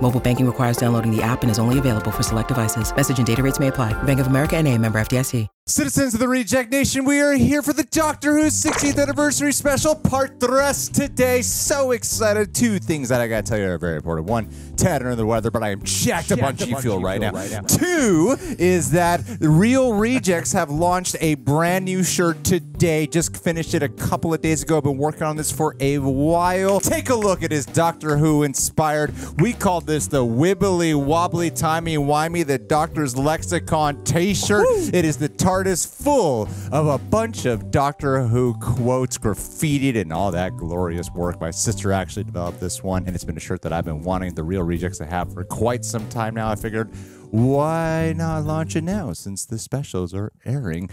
Mobile banking requires downloading the app and is only available for select devices. Message and data rates may apply. Bank of America and a member FDIC. Citizens of the Reject Nation, we are here for the Doctor Who 60th anniversary special, part thrust today. So excited. Two things that I gotta tell you are very important. One, Tad under the weather, but I am jacked, up on G Fuel right, now. Two is that Reel Rejects have launched a brand new shirt today. Just finished it a couple of days ago. I've been working on this for a while. Take a look at his Doctor Who inspired. We called this the Wibbly Wobbly Timey Wimey, the Doctor's Lexicon t shirt. It is the TARDIS full of a bunch of Doctor Who quotes, graffitied, and all that glorious work. My sister actually developed this one, and it's been a shirt that I've been wanting the Reel Rejects to have for quite some time now. I figured, why not launch it now since the specials are airing?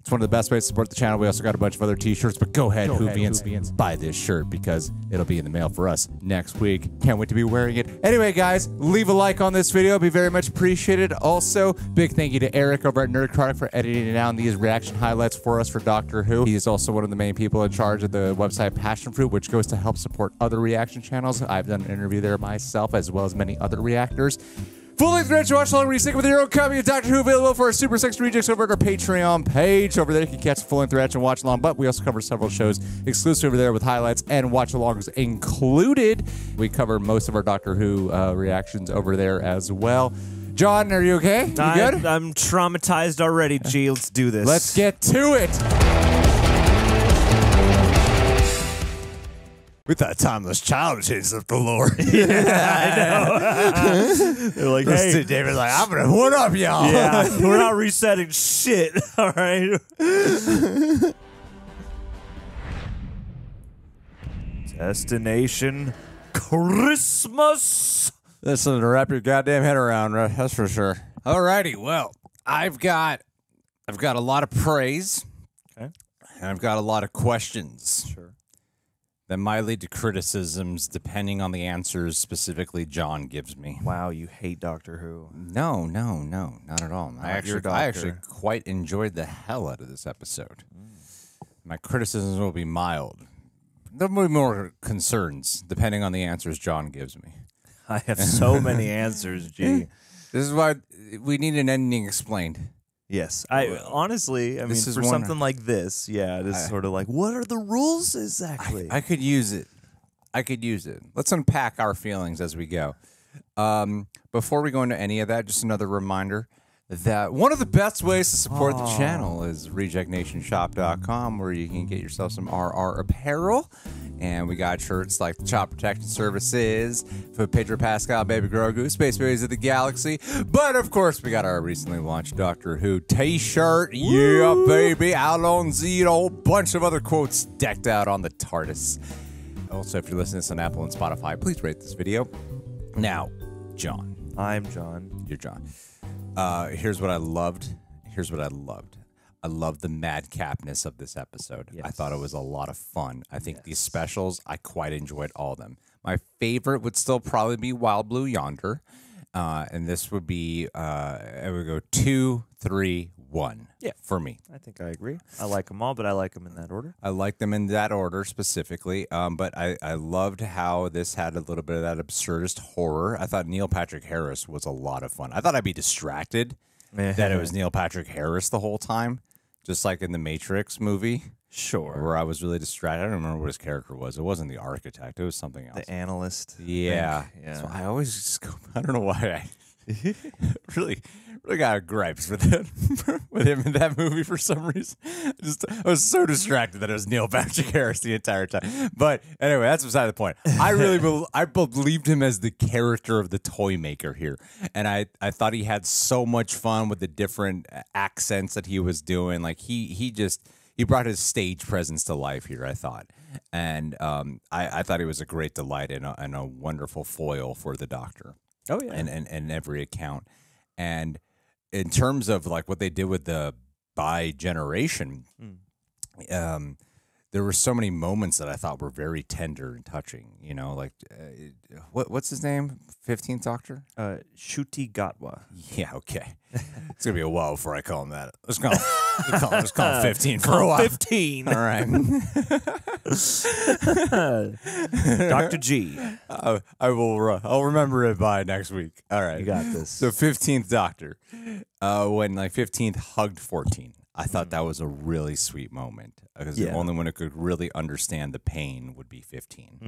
It's one of the best ways to support the channel. We also got a bunch of other t-shirts, but go ahead, Whovians, buy this shirt because it'll be in the mail for us next week. Can't wait to be wearing it. Anyway, guys, leave a like on this video. It'd be very much appreciated. Also, big thank you to Eric over at Nerd Chronic for editing down these reaction highlights for us for Doctor Who. He is also one of the main people in charge of the website Passion Fruit, which goes to help support other reaction channels. I've done an interview there myself, as well as many other reactors. Full length reaction watch along reading with your own copy of Doctor Who available for our Super Sex Rejects over at our Patreon page. Over there, you can catch full length reaction watch along, but we also cover several shows exclusive over there with highlights and watch alongs included. We cover most of our Doctor Who uh, reactions over there as well. John, are you okay? You I'm, good? I'm traumatized already, G. Let's do this. Let's get to it. We thought timeless child changed up the lore. They're like, hey, David's like, I'm gonna one up y'all. yeah, we're not resetting shit. All right. Destination Christmas. That's something to wrap your goddamn head around, right? That's for sure. Alrighty, well, I've got I've got a lot of praise. Okay. And I've got a lot of questions. Sure. That might lead to criticisms depending on the answers specifically John gives me. Wow, you hate Doctor Who. No, no, no, not at all. I Not your actually I actually quite enjoyed the hell out of this episode. Mm. My criticisms will be mild. There will be more concerns depending on the answers John gives me. I have so many answers, G. This is why we need an ending explained. Yes, I honestly, I mean, for something like this, yeah, it is I- sort of like, what are the rules exactly? I could use it. I could use it. Let's unpack our feelings as we go. Um, before we go into any of that, just another reminder that one of the best ways to support the channel is rejectnationshop.com, where you can get yourself some RR apparel. And we got shirts like the Chop Protection Services for Pedro Pascal, Baby Grogu, Space Babies of the Galaxy. But of course, we got our recently launched Doctor Who t shirt. Yeah, baby. Out on Zero. Bunch of other quotes decked out on the TARDIS. Also, if you're listening to this on Apple and Spotify, please rate this video. Now, John, I'm John. you're John. Uh, here's what I loved. Here's what I loved. I loved the madcapness of this episode. I thought it was a lot of fun. I think these specials, I quite enjoyed all of them. My favorite would still probably be Wild Blue Yonder. Uh, and this would be, uh, it would go two, three, one. Yeah. For me. I think I agree. I like them all, but I like them in that order. I like them in that order specifically. Um, but I, I loved how this had a little bit of that absurdist horror. I thought Neil Patrick Harris was a lot of fun. I thought I'd be distracted that it was Neil Patrick Harris the whole time, just like in the Matrix movie, Sure. where I was really distracted. I don't remember what his character was. It wasn't the architect. It was something else. The analyst. Yeah. think. Yeah. So I always just go, I don't know why I really, really got gripes with it with him in that movie for some reason. I Just I was so distracted that it was Neil Patrick Harris the entire time. But anyway, that's beside the point. I really bel I believed him as the character of the toy maker here, and I I thought he had so much fun with the different accents that he was doing. Like he he just he brought his stage presence to life here. I thought, and um, I I thought he was a great delight and a, and a wonderful foil for the Doctor Oh yeah. and, and, and every account. And in terms of like what they did with the bi generation, um, there were so many moments that I thought were very tender and touching. You know, like uh, what what's his name? Fifteenth Doctor. uh, Ncuti Gatwa. Yeah, okay. it's gonna be a while before I call him that. Let's call him. Let's call him, let's call him fifteen for a while. Fifteen. All right. Doctor G. I, I will. ru- I'll remember it by next week. All right. You got this. So fifteenth Doctor, uh, when like fifteenth hugged fourteen, I thought that was a really sweet moment because the only one who could really understand the pain would be 15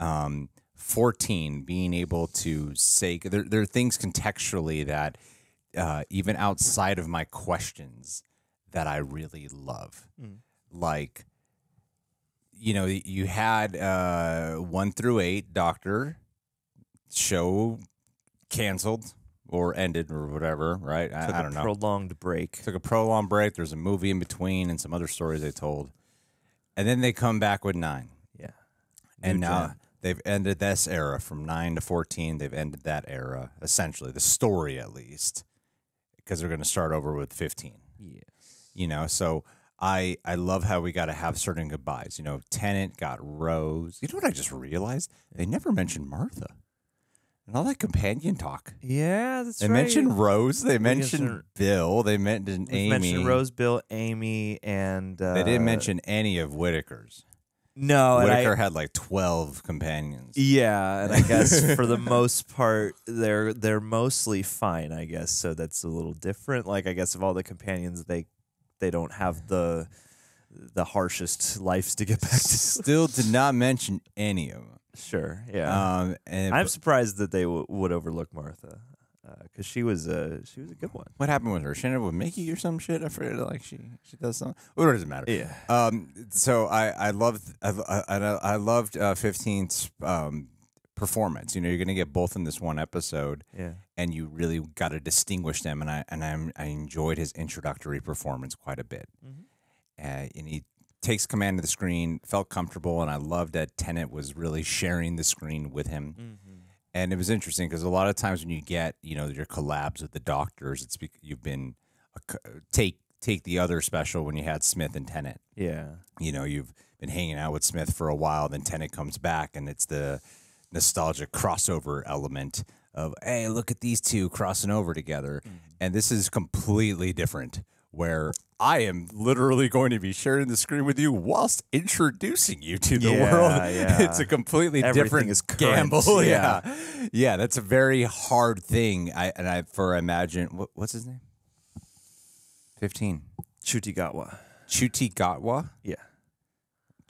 Um, fourteen being able to say there, there are things contextually that uh, even outside of my questions that I really love, like you know you had uh, one through eight Doctor show canceled or ended or whatever, right? I, Took I a don't know. Prolonged break. Took a prolonged break. There's a movie in between and some other stories they told. And then they come back with nine. Yeah. and uh, New now they've ended this era from nine to 14. They've ended that era, essentially, the story at least, because they're going to start over with 15 Yeah. you know so i i love how we got to have certain goodbyes you know Tennant got rose you know what i just realized they never mentioned martha and all that companion talk Yeah, that's they right. mentioned rose they mentioned bill they mentioned amy mentioned Rose, Bill, Amy, and uh, they didn't mention any of Whittaker's no. Whittaker I, had like 12 companions yeah, and I guess for the most part, they're they're mostly fine. I guess so. That's a little different. Like I guess of all the companions, they they don't have the the harshest lives to get back to. still did not mention any of them Sure. Yeah. um and I'm surprised that they w- would overlook Martha because she was a she was a good one. what happened with her? She ended up with Mickey or some shit. I forget. Like she she does something. It doesn't matter? Yeah. Um. So I I loved I I, I- I loved uh, 15th um performance. You know, you're gonna get both in this one episode, Yeah. and you really got to distinguish them. And I and I'm, I enjoyed his introductory performance quite a bit. Uh, and he takes command of the screen, felt comfortable, and I loved that Tennant was really sharing the screen with him. Mm-hmm. And it was interesting because a lot of times when you get, you know, your collabs with the doctors, it's bec- you've been a take take the other special when you had Smith and Tennant. Yeah. You know, you've been hanging out with Smith for a while, then Tennant comes back, and it's the nostalgic crossover element of, hey, look at these two crossing over together. Mm-hmm. And this is completely different, where I am literally going to be sharing the screen with you whilst introducing you to the Yeah, world. yeah. It's a completely Everything different is current, gamble. yeah. yeah. Yeah, that's a very hard thing. I and I for imagine what, what's his name? 15. Ncuti Gatwa. Ncuti Gatwa? Yeah.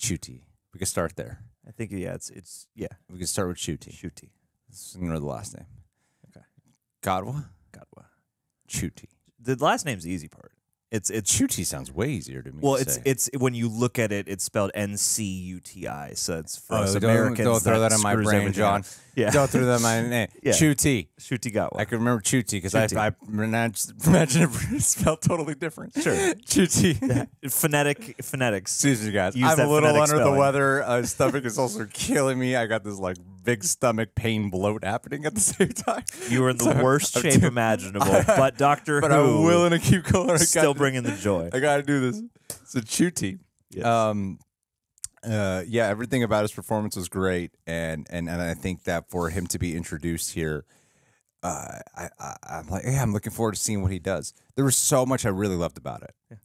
Ncuti. We could start there. I think yeah, it's it's yeah, We could start with Ncuti. Ncuti Let's ignore the last name. Okay. Gatwa? Gatwa. Ncuti. The last name's the easy part. It's it's Ncuti sounds way easier to me. well, to it's say. it's when you look at it, it's spelled N C U T I. So it's for Oh, us don't, Americans. don't throw that, on my brain, John. up. Yeah. Don't throw that my name. Yeah. Ncuti. Ncuti Gatwa. I can remember Ncuti because I, I imagine it spelled totally different. Sure. Ncuti. phonetic phonetics. Excuse me, guys. Use I'm a little under the weather. Uh, stomach is also killing me. I got this like big stomach pain bloat happening at the same time. You were in the So, worst I'm shape too- imaginable, but Doctor But Who I'm willing to keep going. I still got- bringing the joy. I got to do this. It's a Ncuti. Yes. Um, uh, yeah, everything about his performance was great, and and and I think that for him to be introduced here, uh, I, I I'm like, yeah, I'm looking forward to seeing what he does. There was so much I really loved about it. Yeah.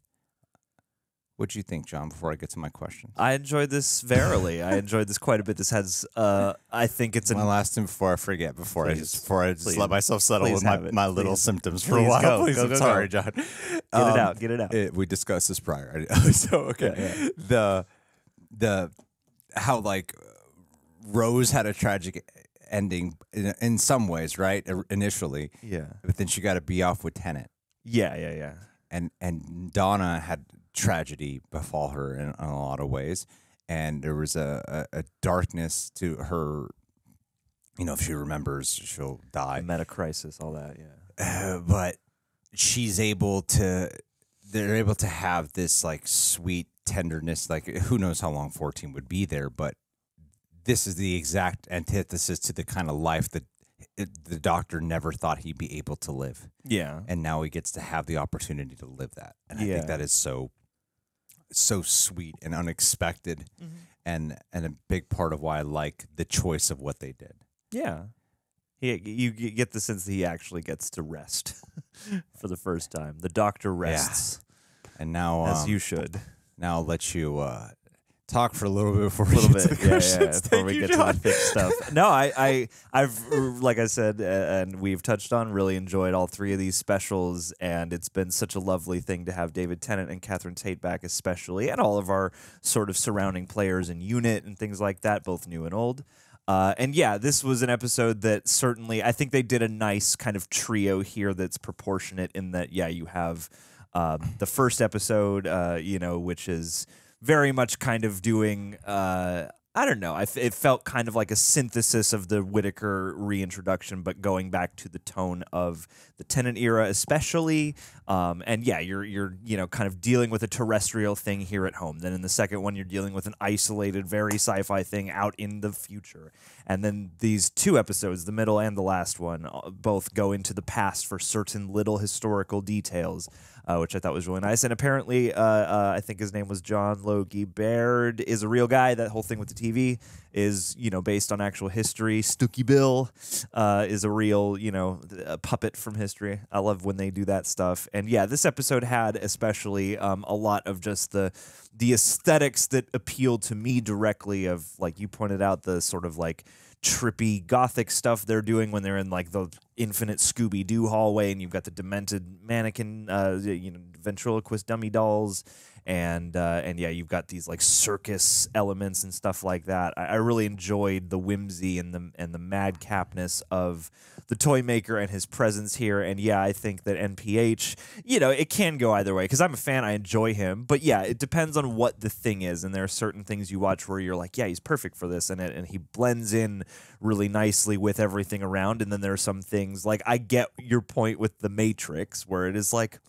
What do you think, John? Before I get to my question, I enjoyed this verily. I enjoyed this quite a bit. This has, uh, I think it's an my last thing before I forget. Before I just before I just Please. let myself settle with my, my little Please. symptoms for a while. go. Please, Go, I'm go, sorry. John. Get Get it out. Get it out. it- we discussed this prior. so okay, Yeah, yeah. the the how like Rose had a tragic ending in, in some ways, right? Initially, Yeah. but then she got to be off with Tennant, Yeah, yeah, yeah. and and Donna had tragedy befall her in, in a lot of ways, and there was a, a, a darkness to her. You know, if she remembers, she'll die. Meta crisis, all that, yeah. Uh, but she's able to they're able to have this like sweet tenderness like who knows how long 14 would be there but this is the exact antithesis to the kind of life that the doctor never thought he'd be able to live Yeah. and now he gets to have the opportunity to live that and i Yeah. think that is so so sweet and unexpected and and a big part of why i like the choice of what they did Yeah. He, you get the sense that he actually gets to rest for the first time. The doctor rests, and now as um, you should. Now I'll let you uh, talk for a little bit before A we little get to bit, the yeah, yeah, questions. before Thank we you, get John. to the thick stuff. No, I, I, I've like I said, uh, and we've touched on, really enjoyed all three of these specials, and it's been such a lovely thing to have David Tennant and Catherine Tate back, especially, and all of our sort of surrounding players and unit and things like that, both new and old. Uh, and yeah, this was an episode that certainly I think they did a nice kind of trio here that's proportionate in that yeah you have um, the first episode uh, you know which is very much kind of doing uh, I don't know I f- it felt kind of like a synthesis of the Whittaker reintroduction but going back to the tone of the Tennant era especially. Um, and yeah you're you're you know kind of dealing with a terrestrial thing here at home. Then in the second one you're dealing with an isolated very sci-fi thing out in the future. And then these two episodes the middle and the last one uh, both go into the past for certain little historical details uh, which I thought was really nice. And apparently, uh, uh, I think his name was John Logie Baird, is a real guy. That whole thing with the TV is, you know, based on actual history. Stooky Bill uh, is a real, you know, puppet from history. I love when they do that stuff. And yeah, this episode had especially um, a lot of just the the aesthetics that appealed to me directly. Of like you pointed out, the sort of like trippy gothic stuff they're doing when they're in like the infinite Scooby Doo hallway, and you've got the demented mannequin, uh, you know, ventriloquist dummy dolls, and uh, and yeah, you've got these like circus elements and stuff like that. I, I really enjoyed the whimsy and the and the madcapness of the toy maker and his presence here. And yeah, I think that NPH, you know, it can go either way because I'm a fan. I enjoy him, but yeah, it depends on what the thing is. And there are certain things you watch where you're like, yeah, he's perfect for this, and it, and he blends in really nicely with everything around. And then there are some things like I get your point with the Matrix where it is like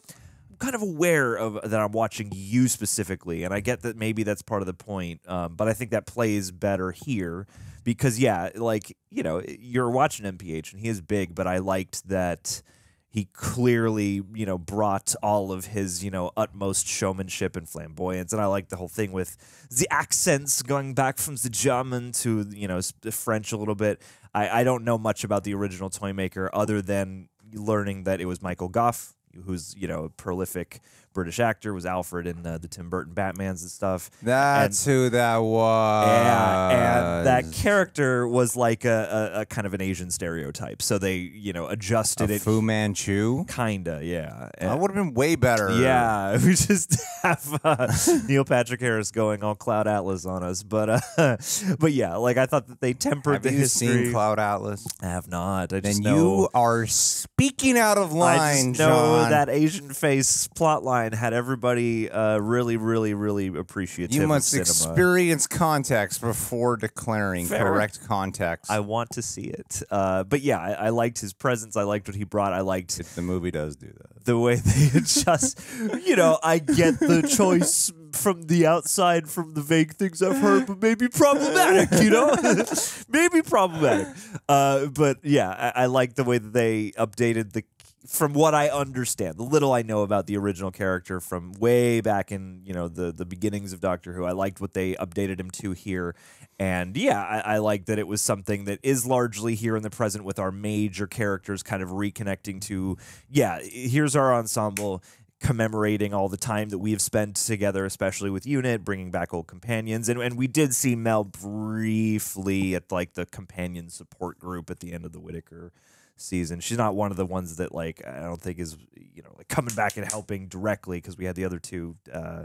I'm kind of aware of that I'm watching you specifically, and I get that maybe that's part of the point. Um, but I think that plays better here because yeah, like you know, you're watching NPH and he is big, but I liked that he clearly you know brought all of his you know utmost showmanship and flamboyance, and I like the whole thing with the accents going back from the German to you know s- French a little bit. I, I don't know much about the original toy maker other than learning that it was Michael Gough who's you know a prolific British actor, was Alfred in uh, the Tim Burton Batmans and stuff. That's who that was. Yeah, and that character was like a, a, a kind of an Asian stereotype, so they you know adjusted a it. Fu Manchu. Kinda, yeah. That would have been way better. Yeah, we just have uh, Neil Patrick Harris going all Cloud Atlas on us, but uh, but yeah, like I thought that they tempered Have the you history. seen Cloud Atlas? I have not. I just Then know. you are speaking out of line, I just know John. that Asian face plot line had everybody uh, really, really, really appreciative. you of must cinema. experience context before declaring Fair. correct context. I want to see it. Uh, but yeah, I, I liked his presence. I liked what he brought. I liked If the movie does do that. the way they adjust. you know, I get the choice from the outside from the vague things I've heard, but maybe problematic, you know? maybe problematic. Uh, but yeah, I, I like the way that they updated the from what I understand, the little I know about the original character from way back in, you know, the the beginnings of Doctor Who, I liked what they updated him to here. And yeah, I, I like that it was something that is largely here in the present with our major characters kind of reconnecting to, yeah, here's our ensemble commemorating all the time that we've spent together, especially with Unit, bringing back old companions. And, and we did see Mel briefly at like the companion support group at the end of the Whittaker season. She's not one of the ones that like I don't think is you know like coming back and helping directly because we had the other two. Uh,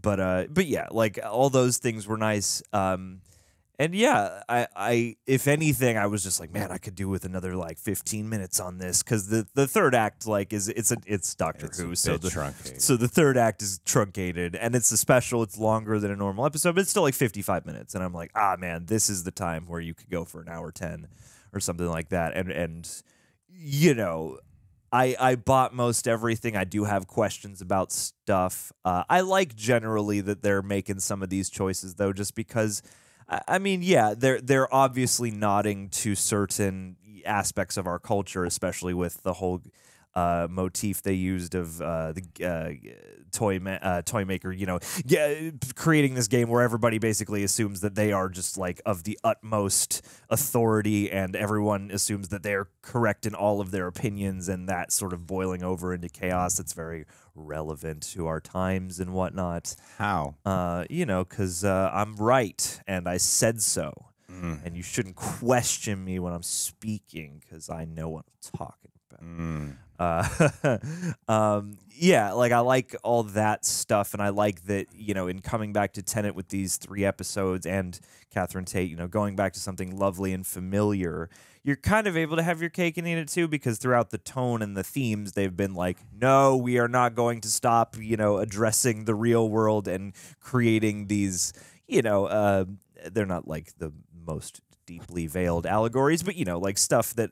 but uh, but yeah, like all those things were nice. Um, and yeah, I, I, if anything, I was just like, man, I could do with another like 15 minutes on this because the, the third act like is it's a it's Doctor It's Who, so the truncated. so the third act is truncated and it's a special. It's longer than a normal episode, but it's still like 55 minutes. And I'm like, ah, man, this is the time where you could go for an hour 10 or something like that. And and you know, I I bought most everything. I do have questions about stuff. Uh, I like generally that they're making some of these choices though, just because. I I mean, yeah, they're they're obviously nodding to certain aspects of our culture, especially with the whole uh, motif they used of uh, the uh, toy ma- uh, toy maker. You know, yeah, creating this game where everybody basically assumes that they are just like of the utmost authority, and everyone assumes that they're correct in all of their opinions, and that sort of boiling over into chaos. It's very relevant to our times and whatnot. How? Uh, you know, because uh, I'm right and I said so. And you shouldn't question me when I'm speaking because I know what I'm talking about. Mm. Uh, um, yeah, like I like all that stuff, and I like that you know in coming back to Tennant with these three episodes and Catherine Tate, you know, going back to something lovely and familiar. You're kind of able to have your cake and eat it too, because throughout the tone and the themes, they've been like, no, we are not going to stop, you know, addressing the real world and creating these, you know, uh, they're not like the most deeply veiled allegories, but you know, like stuff that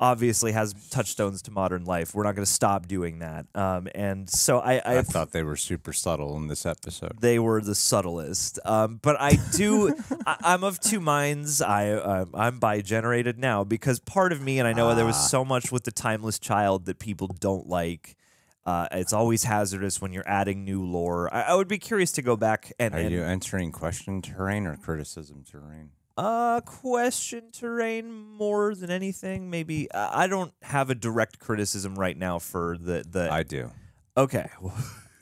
obviously has touchstones to modern life. We're not going to stop doing that. Um, and so I, I, I thought they were super subtle in this episode. they were the subtlest. Um, but I do, I, I'm of two minds. I, um, I'm bi generated now because part of me, and I know there was Ah. so much with the timeless child that people don't like. Uh, it's always hazardous when you're adding new lore. I, I would be curious to go back and, Are and you entering question terrain or criticism terrain? Uh, question terrain more than anything. Maybe uh, I don't have a direct criticism right now for the the. I do. okay,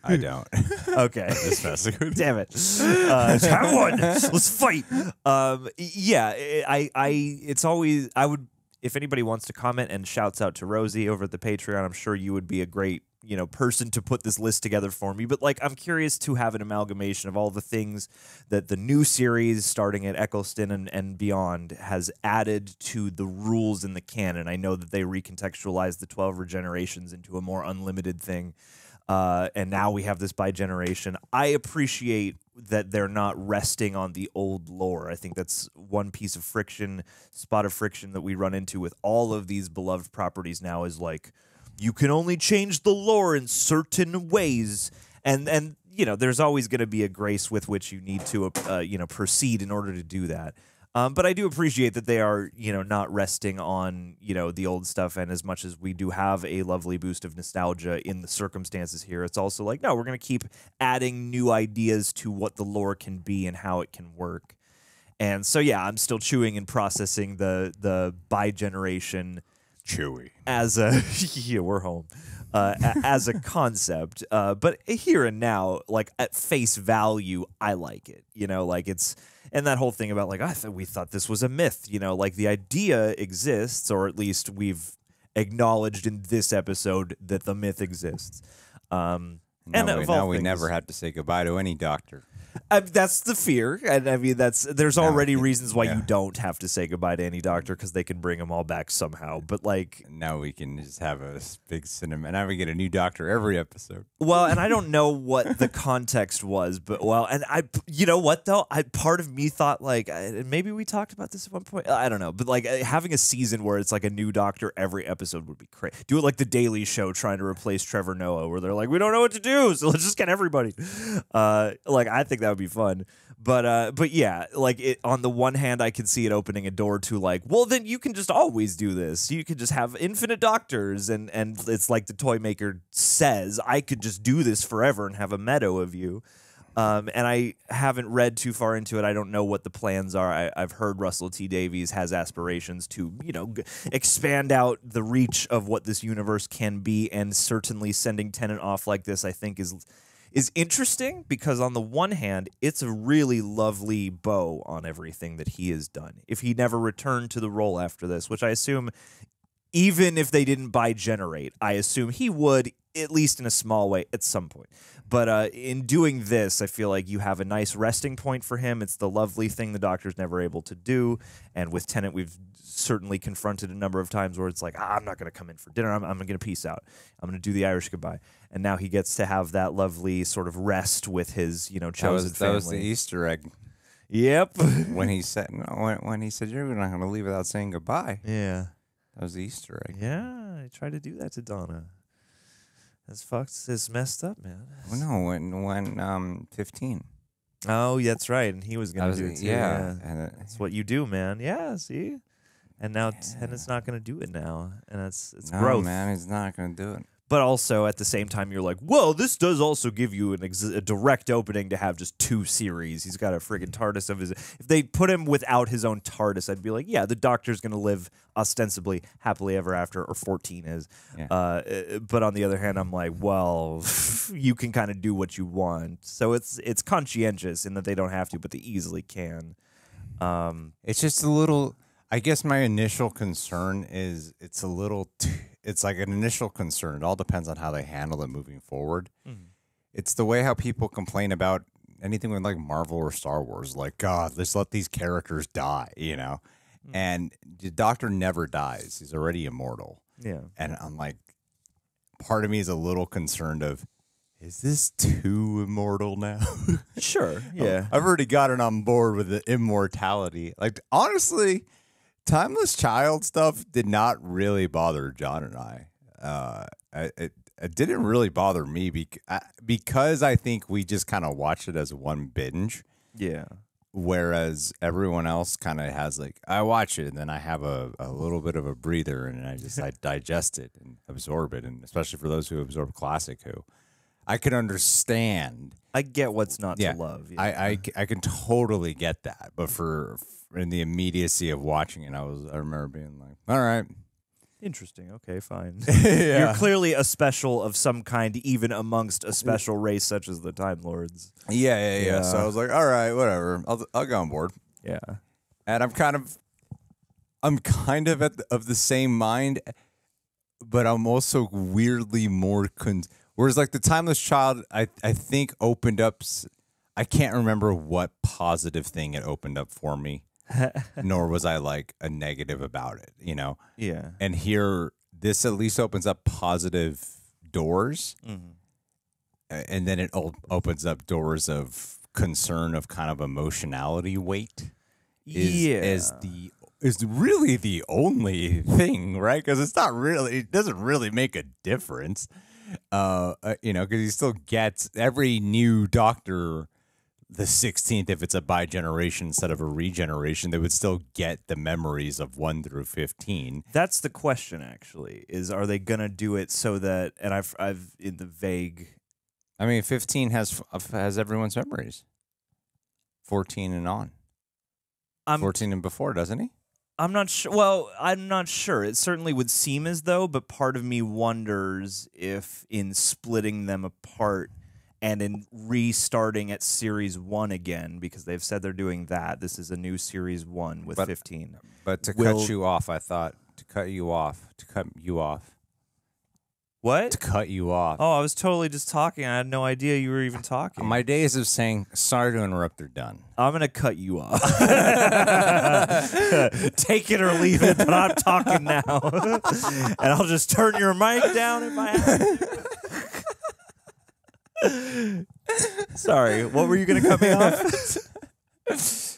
I don't. okay. With. Damn it! Uh, let's have one. Let's fight. Um, yeah, I, I, it's always I would if anybody wants to comment and shouts out to Rosie over at the Patreon. I'm sure you would be a great you know person to put this list together for me. But like, I'm curious to have an amalgamation of all the things that the new series, starting at Eccleston and, and beyond, has added to the rules in the canon. I know that they recontextualized the 12 regenerations into a more unlimited thing. Uh, and now we have this bi generation. I appreciate that they're not resting on the old lore. I think that's one piece of friction, spot of friction that we run into with all of these beloved properties now is like you can only change the lore in certain ways, and and you know there's always going to be a grace with which you need to uh, you know proceed in order to do that. Um, but I do appreciate that they are, you know, not resting on, you know, the old stuff. And as much as we do have a lovely boost of nostalgia in the circumstances here, it's also like, no, we're going to keep adding new ideas to what the lore can be and how it can work. And so, yeah, I'm still chewing and processing the the bi generation Chewy. as a yeah, we're home. Uh, a- as a concept, uh, but here and now, like at face value, I like it. You know, like it's and that whole thing about like I thought we thought this was a myth. You know, like the idea exists, or at least we've acknowledged in this episode that the myth exists. Um, and Now, we, of all now we never have to say goodbye to any doctor. I, that's the fear, and I mean that's there's already it- reasons why yeah. you don't have to say goodbye to any doctor because they can bring them all back somehow. But like Now we can just have a big cinema. And now we get a new doctor every episode. Well, and I don't know what the context was, but well, and I, you know what though, I part of me thought like and maybe we talked about this at one point. I don't know, but like uh, having a season where it's like a new Doctor every episode would be crazy. Do it like the Daily Show trying to replace Trevor Noah, where they're like, we don't know what to do, so let's just get everybody. Uh, like I think that would be fun. But uh, but yeah, like it. On the one hand, I could see it opening a door to like, well, then you can just always do this. You could just have infinite doctors, and and it's like the toy maker says, I could just do this forever and have a meadow of you. Um, and I haven't read too far into it. I don't know what the plans are. I, I've heard Russell T Davies has aspirations to, you know, g- expand out the reach of what this universe can be, and certainly sending Tennant off like this, I think, is is interesting because on the one hand, it's a really lovely bow on everything that he has done. If he never returned to the role after this, which I assume even if they didn't bi generate, I assume he would at least in a small way at some point. But uh, in doing this, I feel like you have a nice resting point for him. It's the lovely thing the doctor's never able to do. And with Tennant, we've certainly confronted a number of times where it's like, ah, I'm not going to come in for dinner. I'm, I'm going to peace out. I'm going to do the Irish goodbye. And now he gets to have that lovely sort of rest with his, you know, That chosen was, that family. was the Easter egg Yep. when he said when, when he said you're not going to leave without saying goodbye. yeah. That was the Easter egg. Yeah. I tried to do that to Donna. That's fucked. It's messed up, man. Well, no, when when um 15. Oh, yeah, that's right. And he was I going was to do it too. yeah, yeah. and it- That's what you do, man. Yeah, see? And now Tennant's not going to do it now. And that's it's no, growth. man, he's not going to do it. But also at the same time, you're like, well, this does also give you an ex- a direct opening to have just two series. He's got a friggin' TARDIS of his. If they put him without his own TARDIS, I'd be like, yeah, the Doctor's going to live ostensibly happily ever after, or 14 is. Yeah. Uh, uh, but on the other hand, I'm like, well, you can kind of do what you want. So it's it's conscientious in that they don't have to, but they easily can. Um, It's just a little. I guess my initial concern is it's a little. T- it's like an initial concern. It all depends on how they handle it moving forward. Mm-hmm. It's the way how people complain about anything with like Marvel or Star Wars. Like, God, let's let these characters die. You know, mm. and the Doctor never dies. He's already immortal. yeah. And I'm like, part of me is a little concerned of, is this too immortal now? Sure. Oh, yeah. I've already gotten on board with the immortality. Like honestly, timeless child stuff did not really bother John and I. Uh, it, it didn't really bother me bec- I- because I think we just kind of watched it as one binge. Yeah. Whereas everyone else kind of has like I watch it and then I have a, a little bit of a breather and I just I digest it and absorb it and especially for those who absorb classic who I can understand I get what's not yeah, to love. I I I can totally get that, but for in the immediacy of watching it, I was I remember being like, all right, Interesting. Okay, fine. yeah, You're clearly a special of some kind, even amongst a mm. special race such as the Time Lords. yeah, yeah, yeah. So I was like, all right, whatever, I'll I'll go on board, Yeah. and I'm kind of I'm kind of at the, of the same mind, but I'm also weirdly more con. Whereas like the timeless child, I I think opened up. s- I can't remember what positive thing it opened up for me, nor was I like a negative about it. You know. Yeah. and here this at least opens up positive doors Mm-hmm. And then it opens up doors of concern of kind of emotionality weight is yeah. is the is really the only thing right because it's not really it doesn't really make a difference uh, uh you know because he still gets every new doctor the 16th if it's a bi-generation instead of a regeneration they would still get the memories of 1 through 15 That's the question, actually. Is are they gonna do it so that? And I've I've in the vague. I mean, 15 has uh, has everyone's memories. 14 and on. I'm 14 and before, doesn't he? I'm not sure. Well, I'm not sure. It certainly would seem as though, but part of me wonders if in splitting them apart and in restarting at series one again, because they've said they're doing that. This is a new series one with But- 15. But to Will- cut you off, I thought to cut you off, to cut you off, What? to cut you off. Oh, I was totally just talking. I had no idea you were even talking. My days of saying sorry to interrupt are done. I'm gonna cut you off. Take it or leave it, but I'm talking now, and I'll just turn your mic down if I have. To. Sorry, what were you gonna cut me off?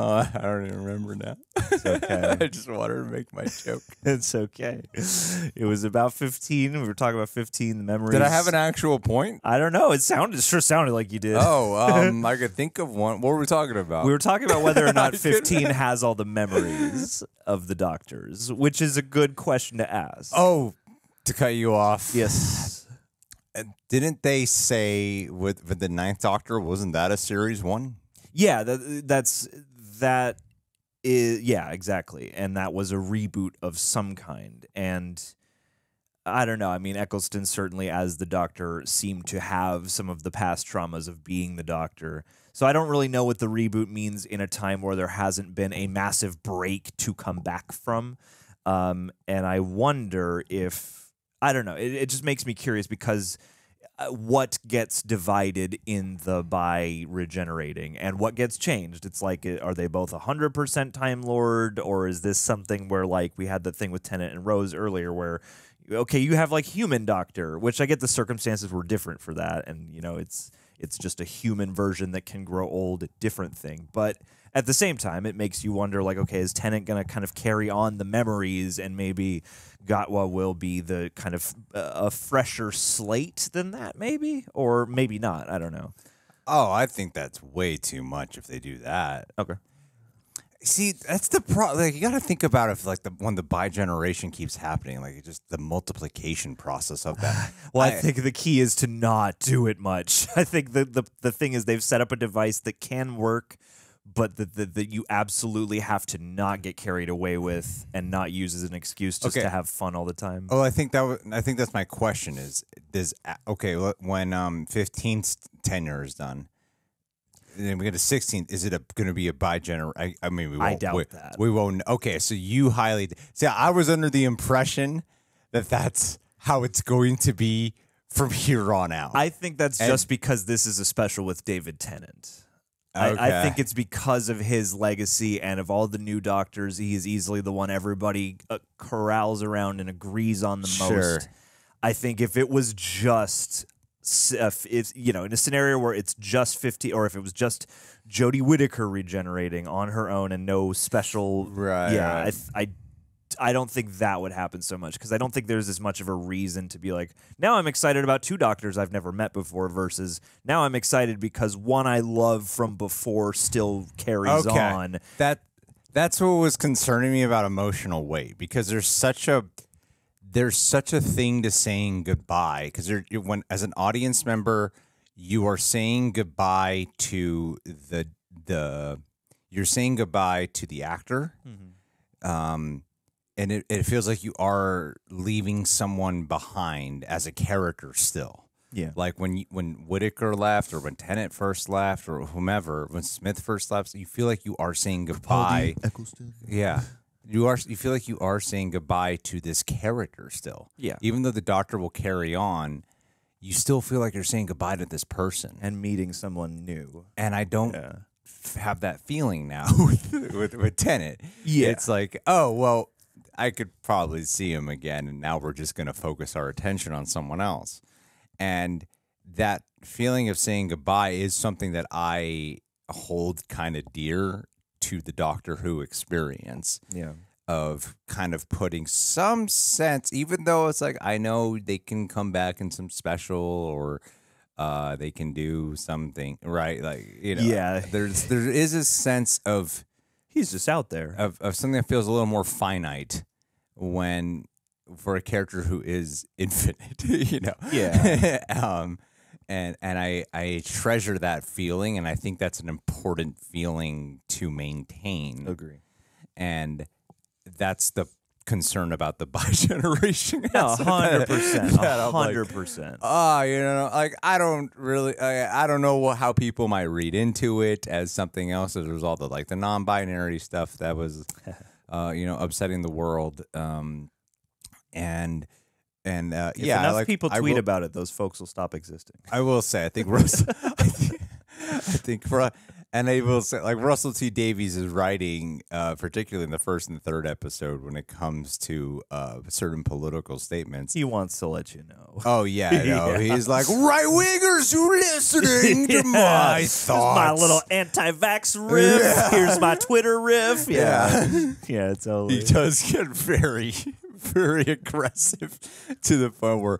Oh, I don't even remember now. It's okay. I just wanted to make my joke. It's okay. It was about 15. We were talking about 15. The memories. Did I have an actual point? I don't know. It sounded it sure sounded like you did. Oh, um, I could think of one. What were we talking about? We were talking about whether or not I couldn't- 15 has all the memories of the doctors, which is a good question to ask. oh, to cut you off. yes. Didn't they say with, with the Ninth Doctor? Wasn't that a series one? Yeah, that, that's that is yeah, exactly. And that was a reboot of some kind. And I don't know. I mean, Eccleston certainly as the doctor seemed to have some of the past traumas of being the doctor. So I don't really know what the reboot means in a time where there hasn't been a massive break to come back from. Um, and I wonder if I don't know. It, it just makes me curious because uh, what gets divided in the by regenerating and what gets changed. It's like, uh, are they both 100% Time Lord, or is this something where, like, we had the thing with Tennant and Rose earlier where, okay, you have like human doctor, which I get the circumstances were different for that. And, you know, it's. It's just a human version that can grow old, different thing. But at the same time, it makes you wonder, like, okay, is Tennant going to kind of carry on the memories and maybe Gatwa will be the kind of uh, a fresher slate than that, maybe? Or maybe not. I don't know. Oh, I think that's way too much if they do that. Okay. See, that's the problem. Like, you got to think about if, like, the when the bi generation keeps happening, like, just the multiplication process of that. Well, I, think the key is to not do it much. I think the, the the thing is they've set up a device that can work, but that that that you absolutely have to not get carried away with and not use as an excuse just Okay. to have fun all the time. Oh, I think that. I think that's my question. Is does okay when um 15th tenure is done, then we get to 16th. Is it going to be a bi gener? I, I mean, we won't, doubt we, that. We won't. Okay, so you highly see. I was under the impression that that's how it's going to be from here on out. I think that's And- just because this is a special with David Tennant. I, I think it's because of his legacy and of all the new doctors. He is easily the one everybody uh, corrals around and agrees on the Sure. most. I think if it was just, Uh, it's you know, in a scenario where it's just fifty, or if it was just Jodie Whittaker regenerating on her own and no special, Right, Yeah, I, th- I I don't think that would happen so much because I don't think there's as much of a reason to be like, now I'm excited about two doctors I've never met before versus now I'm excited because one I love from before still carries okay. on. That that's what was concerning me about emotional weight because there's such a there's such a thing to saying goodbye because when as an audience member you are saying goodbye to the the you're saying goodbye to the actor. Um and it, it feels like you are leaving someone behind as a character still. Yeah. like when you, when Whittaker left or when Tennant first left or whomever when Smith first left you feel like you are saying goodbye. Yeah you are you feel like you are saying goodbye to this character still Yeah. even though the doctor will carry on you still feel like you're saying goodbye to this person And meeting someone new. and I don't Yeah. f- have that feeling now with, with with Tennant. Yeah. it's like, oh well, I could probably see him again, and now we're just going to focus our attention on someone else. And that feeling of saying goodbye is something that I hold kind of dear to the Doctor Who experience Yeah. of kind of putting some sense, even though it's like I know they can come back in some special or uh, they can do something right, like you know, Yeah. There's there is a sense of He's just out there. of of something that feels a little more finite when for a character who is infinite, you know. Yeah. um, and and I I treasure that feeling, and I think that's an important feeling to maintain Agree. and that's the concern about the bi generation. No, hundred percent. hundred percent. Ah, you know, like I don't really, I, I don't know what, how people might read into it as something else as a result of like the non-binary stuff that was, uh, you know, upsetting the world. Um, and and uh, If yeah, enough like, people tweet will- about it, those folks will stop existing. I will say, I think Russell, I think, I think for, and I will say, like Russell T Davies is writing, uh, particularly in the first and third episode, when it comes to uh, certain political statements. He wants to let you know. Oh yeah, no, Yeah. he's like right wingers who listening to Yeah. my This is my little anti-vax riff. Here's my Twitter riff. Yeah, Yeah. yeah, totally. he does get very, very aggressive to the point where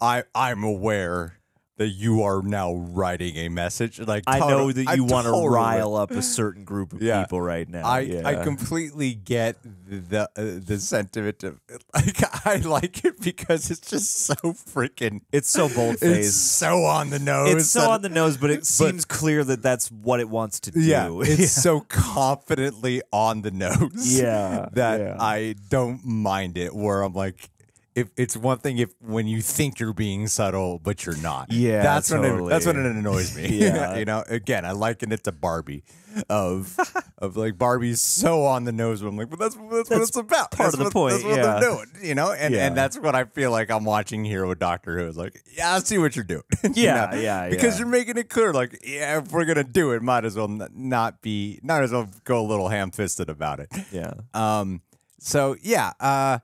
I I'm aware that you are now writing a message. Like I know that you want to totally- rile up a certain group of Yeah. people right now. I, yeah. I completely get the uh, the sentiment of like I like it because it's just so freaking It's so bold it's so on the nose. It's so on the nose, but it seems clear that that's what it wants to do. Yeah, it's so confidently on the nose. Yeah, that yeah. I don't mind it. Where I'm like, if it's one thing if when you think you're being subtle but you're not. Yeah, that's when it, that's when it annoys me. Yeah. you know. Again, I liken it to Barbie, of of like Barbie's so on the nose. But I'm like, but that's that's, what it's about. part That's of the what- point, That's what yeah. they're doing. You know, and Yeah. and that's what I feel like I'm watching here with Doctor Who. Is like, yeah, I see what you're doing. You Yeah, know? yeah, Because yeah. you're making it clear, like, yeah, if we're gonna do it, might as well not be, not as well go a little ham fisted about it. Yeah. Um, so yeah, uh,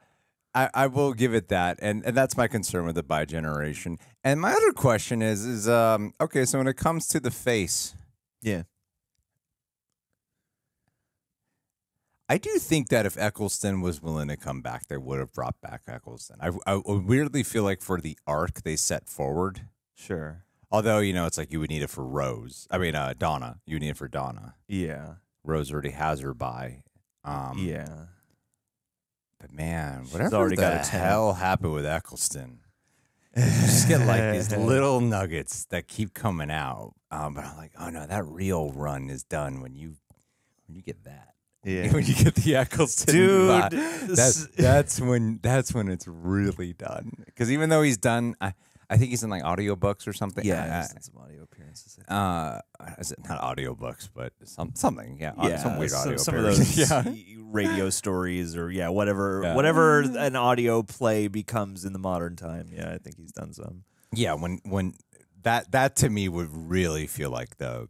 I, I will give it that, and, and that's my concern with the bi generation. And my other question is, is um, okay, so when it comes to the face, Yeah. I do think that if Eccleston was willing to come back, they would have brought back Eccleston. I, I weirdly feel like for the arc they set forward, Sure. although you know it's like you would need it for Rose. I mean, uh, Donna, you would need it for Donna. Yeah. Rose already has her by. Um, Yeah. But man, whatever already the got a hell happened with Eccleston, you just get like these little nuggets that keep coming out. Um, but I'm like, oh no, that real run is done when you when you get that. Yeah. when you get the Eccleston, Dude, vibe, that's that's when that's when it's really done. Because even though he's done, I, I think he's in like audiobooks or something. Yeah. Done some audio appearances. Uh, is it not audiobooks, but some something? Yeah, yeah, some weird audio. some of those yeah. radio stories or yeah, whatever, Yeah. whatever an audio play becomes in the modern time. Yeah, I think he's done some. Yeah, when when that that to me would really feel like the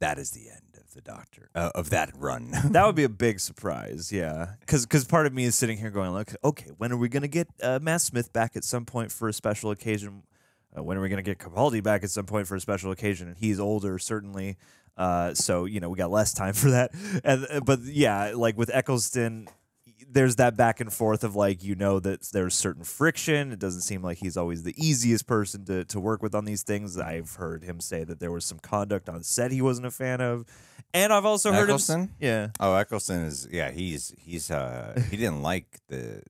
that is the end of the Doctor uh, of that run. That would be a big surprise, yeah. Because because part of me is sitting here going, like, okay, when are we gonna get uh, Matt Smith back at some point for a special occasion? Uh, when are we gonna get Capaldi back at some point for a special occasion? And he's older, certainly. Uh, so you know we got less time for that. And uh, but yeah, like with Eccleston, there's that back and forth of like you know that there's certain friction. It doesn't seem like he's always the easiest person to to work with on these things. I've heard him say that there was some conduct on set he wasn't a fan of, and I've also heard him. Eccleston? Yeah. oh, Eccleston is yeah, he's he's uh he didn't like the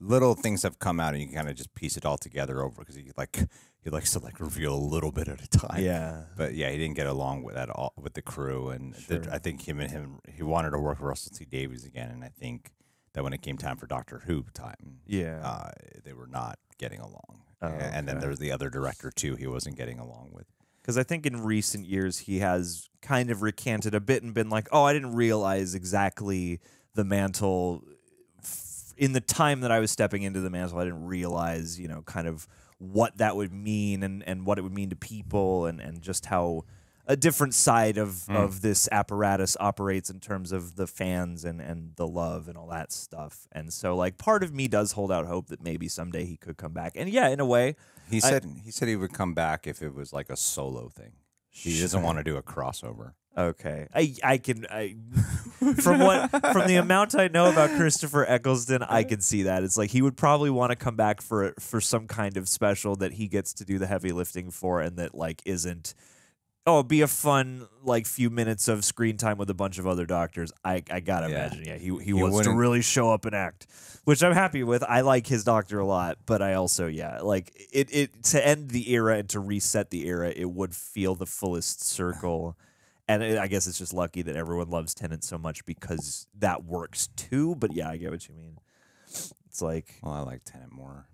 little things have come out and you kind of just piece it all together over because he like he likes to like reveal a little bit at a time. Yeah. But yeah, he didn't get along with that all with the crew, and the- I think him and him he wanted to work with Russell T Davies again, and I think that when it came time for Doctor Who time, Yeah. uh, they were not getting along. Oh, and then okay. there was the other director too. He wasn't getting along with. Because I think in recent years he has kind of recanted a bit and been like, "Oh, I didn't realize exactly the mantle in the time that I was stepping into the mantle. I didn't realize, you know, kind of what that would mean and and what it would mean to people and and just how." A different side of, mm. of this apparatus operates in terms of the fans and, and the love and all that stuff. And so, like, part of me does hold out hope that maybe someday he could come back. And yeah, in a way, He I- said he said he would come back if it was like a solo thing. He doesn't want to do a crossover. Okay, I I can I from what from the amount I know about Christopher Eccleston, I can see that it's like he would probably want to come back for for some kind of special that he gets to do the heavy lifting for, and that like isn't. Oh, it'd be a fun like few minutes of screen time with a bunch of other doctors. I I gotta Yeah. imagine, yeah, he he You wants to wouldn't- really show up and act, which I'm happy with. I like his doctor a lot, but I also yeah like it it to end the era and to reset the era, it would feel the fullest circle. And I guess it's just lucky that everyone loves Tennant so much because that works too. But yeah, I get what you mean. It's like Well, I like Tennant more.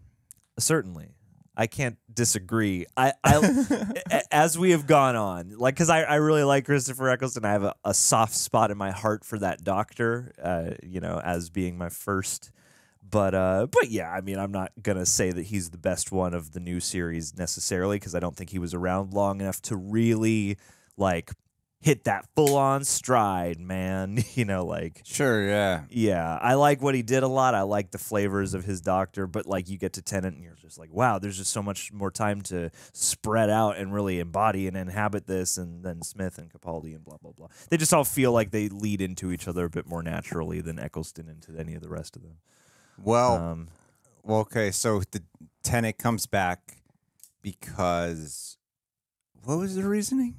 certainly I can't disagree. I, I as we have gone on, like because I, I really like Christopher Eccleston. I have a, a soft spot in my heart for that Doctor. Uh, you know, as being my first. But uh, but yeah, I mean, I'm not gonna say that he's the best one of the new series necessarily because I don't think he was around long enough to really like hit that full on stride, man. you know, like Sure, yeah. yeah, I like what he did a lot. I like the flavors of his doctor, but like you get to Tennant and you're just like, wow, there's just so much more time to spread out and really embody and inhabit this. And then Smith and Capaldi and blah blah blah. They just all feel like they lead into each other a bit more naturally than Eccleston into any of the rest of them. Well, Um, well, okay. So the Tennant comes back because what was the reasoning?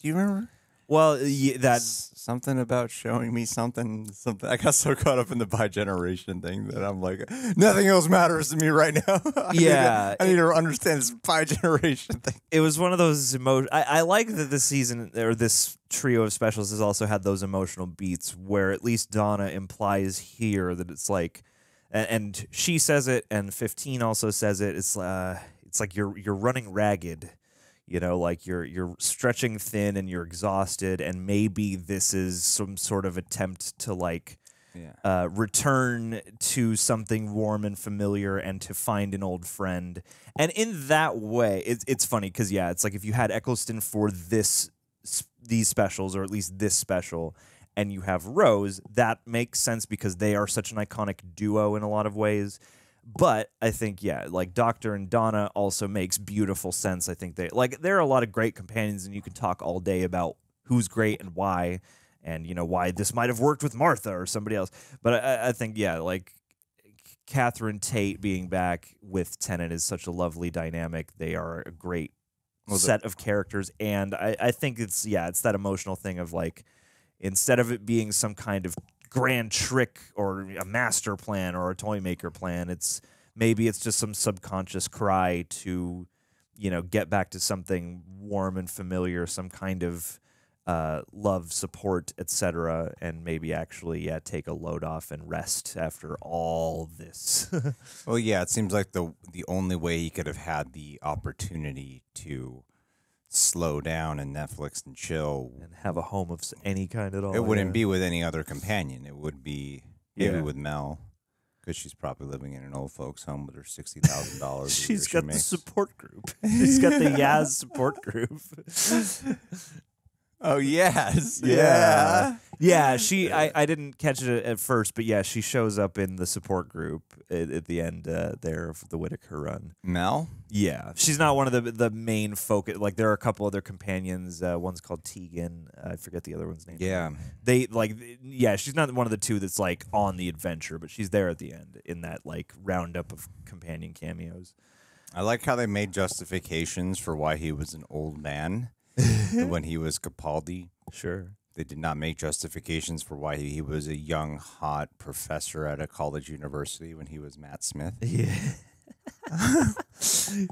Do you remember? Well, yeah, that S- something about showing me something. Something. I got so caught up in the bi generation thing that I'm like, nothing else matters to me right now. I need to- Yeah, I need to understand this bi generation thing. it was one of those emo. I, I like that this season or this trio of specials has also had those emotional beats where at least Donna implies here that it's like and, and she says it, and fifteen also says it. It's uh, it's like you're you're running ragged, you know, like you're you're stretching thin and you're exhausted, and maybe this is some sort of attempt to like Yeah. uh, return to something warm and familiar and to find an old friend. And in that way, it's it's funny because yeah, it's like if you had Eccleston for this these specials or at least this special, and you have Rose, that makes sense because they are such an iconic duo in a lot of ways. But I think yeah, like Doctor and Donna also makes beautiful sense. I think they like there are a lot of great companions, and you can talk all day about who's great and why and you know why this might have worked with Martha or somebody else. But I, I think yeah, like Catherine Tate being back with Tennant is such a lovely dynamic. They are a great set of characters, and I, I think it's yeah, it's that emotional thing of like instead of it being some kind of grand trick or a master plan or a toy maker plan, it's maybe it's just some subconscious cry to you know get back to something warm and familiar, some kind of uh, love, support, etc., and maybe actually, yeah, take a load off and rest after all this. Well, yeah, it seems like the the only way he could have had the opportunity to slow down and Netflix and chill, and have a home of any kind at all. it wouldn't yeah. be with any other companion. It would be maybe Yeah. with Mel, because she's probably living in an old folks' home with her sixty thousand dollars. She's got the support group. She's got the Yaz support group. Oh yes, Yeah. Yeah, she. I, I didn't catch it at first, but yeah, she shows up in the support group at, at the end uh, there of the Whittaker run. Mel. Yeah, she's not one of the the main focus. Like there are a couple other companions. Uh, one's called Tegan. I forget the other one's name. Yeah, They like. Yeah, she's not one of the two that's like on the adventure, but she's there at the end in that like roundup of companion cameos. I like how they made justifications for why he was an old man when he was Capaldi. Sure. They did not make justifications for why he was a young, hot professor at a college university when he was Matt Smith. Yeah.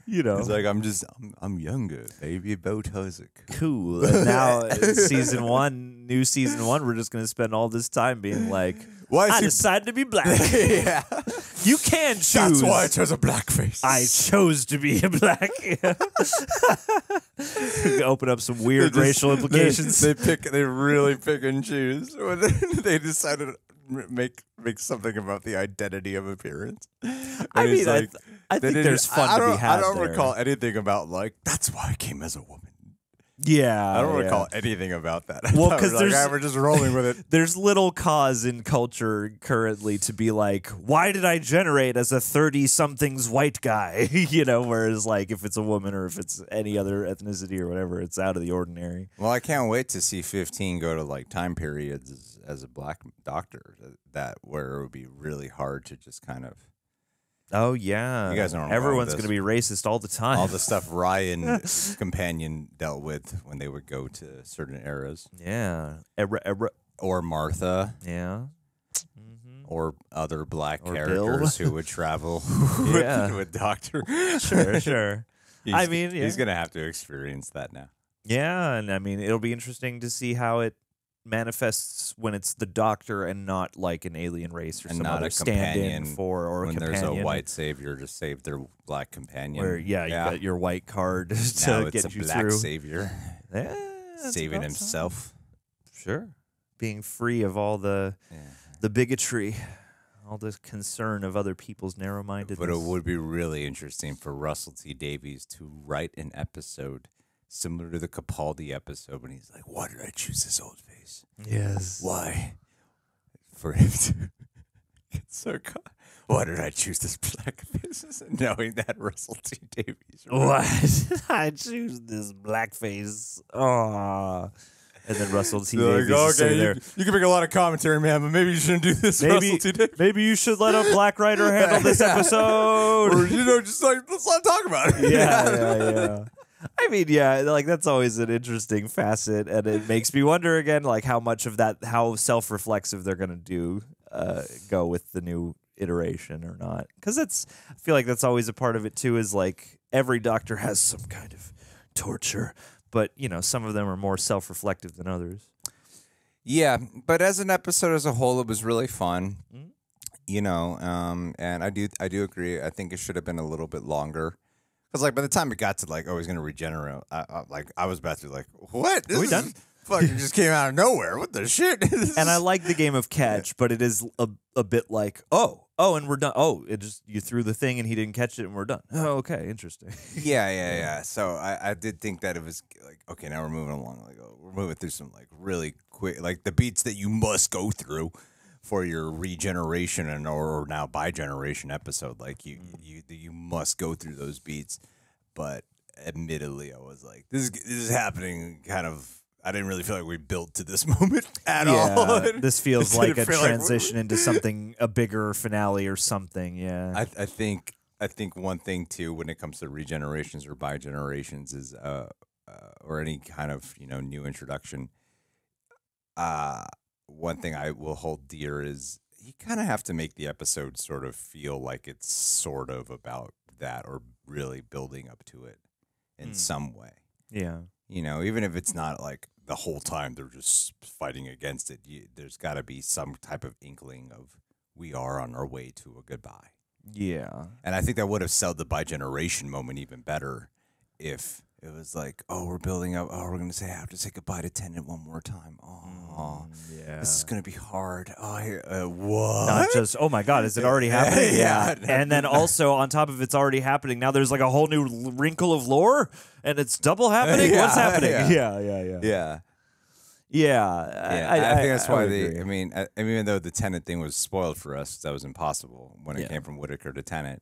you know. He's like, I'm just, I'm, I'm younger, baby. Bo Tozik. cool. And now season one, new season one, we're just gonna spend all this time being like, Why I he? decided to be black. yeah, you can choose. that's why I chose a black face. I chose to be a black. Open up some weird just- racial implications. They, pick. They really pick and choose when they decided to make make something about the identity of appearance. I And he's mean, I, like, th- I think there's fun I to be had I don't there. recall anything about like that's why I came as a woman. Yeah, I don't yeah. recall anything about that. Well, I 'cause was like, there's- "Ah, we're just rolling with it. There's little cause in culture currently to be like, why did I generate as a 30 somethings white guy? you know, whereas like if it's a woman or if it's any other ethnicity or whatever, it's out of the ordinary. Well, I can't wait to see 15 go to like time periods as, as a black doctor that where it would be really hard to just kind of Oh yeah, You guys know where I'm going with everyone's going to be racist all the time. all the stuff Ryan's companion dealt with when they would go to certain eras, yeah, Era- era- or Martha, yeah. Mm-hmm. or other black Or characters who would travel with, Yeah. with Doctor. Sure, sure. I He's- mean, he's gonna have to experience that now. Yeah, and I mean, it'll be interesting to see how it manifests when it's the doctor and not like an alien race or And some not other a stand-in companion for or when a there's a white savior to save their black companion. where yeah, you got your white card now to it's get a you black through. savior Yeah, saving himself. Sure, being free of all the Yeah. the bigotry, all the concern of other people's narrow-mindedness. But it would be really interesting for Russell T Davies to write an episode similar to the Capaldi episode when he's like, "Why did I choose this old yes. Why?" For him to get so caught. Why did I choose this black face? Knowing that Russell T Davies. Why did I choose this blackface? Oh. And then Russell T. They're Davies like, is sitting there. you, you can make a lot of commentary, man, but maybe you shouldn't do this, Maybe, Russell T Davies. maybe you should let a black writer handle this episode. Or, you know, just like, let's not talk about it. yeah, yeah, yeah. I mean, yeah, like that's always an interesting facet, and it makes me wonder again, like how much of that, how self-reflexive they're gonna do, uh, go with the new iteration or not? Because that's, I feel like that's always a part of it too. Is like every doctor has some kind of torture, but you know, some of them are more self-reflective than others. Yeah, but as an episode as a whole, it was really fun. Mhm. you know, um, and I do I do agree. I think it should have been a little bit longer. Because like by the time it got to like, oh, he's gonna regenerate, I, I, like I was about to be like, what? This we is- done? Fucking just came out of nowhere. What the shit? This and I is- like the game of catch, but it is a, a bit like, oh, oh, and we're done. Oh, it just you threw the thing and he didn't catch it, and we're done. Oh, okay, interesting. yeah, yeah, yeah. So I, I did think that it was like, okay, now we're moving along. Like, oh, we're moving through some like really quick, like the beats that you must go through for your regeneration and or now bi generation episode. Like you, you, you must go through those beats. But admittedly, I was like, this is this is happening kind of. I didn't really feel like we built to this moment at all. this feels like a feel like- transition into something a bigger finale or something. Yeah, I, I think I think one thing too when it comes to regenerations or bi-generations is uh, uh or any kind of you know new introduction. Uh one thing I will hold dear is you kind of have to make the episode sort of feel like it's sort of about that or really building up to it in Mm. some way. yeah. You know, even if it's not like the whole time they're just fighting against it, you, there's got to be some type of inkling of we are on our way to a goodbye. Yeah. And I think that would have sold the bi generation moment even better if it was like, oh, we're building up. Oh, we're going to say, I have to say goodbye to Tennant one more time. Oh, Yeah. this is going to be hard. Oh, here, uh, what? Not just oh my god, is it already happening? Yeah. And then also on top of it's already happening, now there's like a whole new wrinkle of lore, and it's double happening. What's happening? yeah. Yeah, yeah, yeah, yeah. yeah. Yeah, I, think that's why would they. agree. I mean, I, I even though the Tennant thing was spoiled for us, that was impossible when it Yeah. came from Whittaker to Tennant.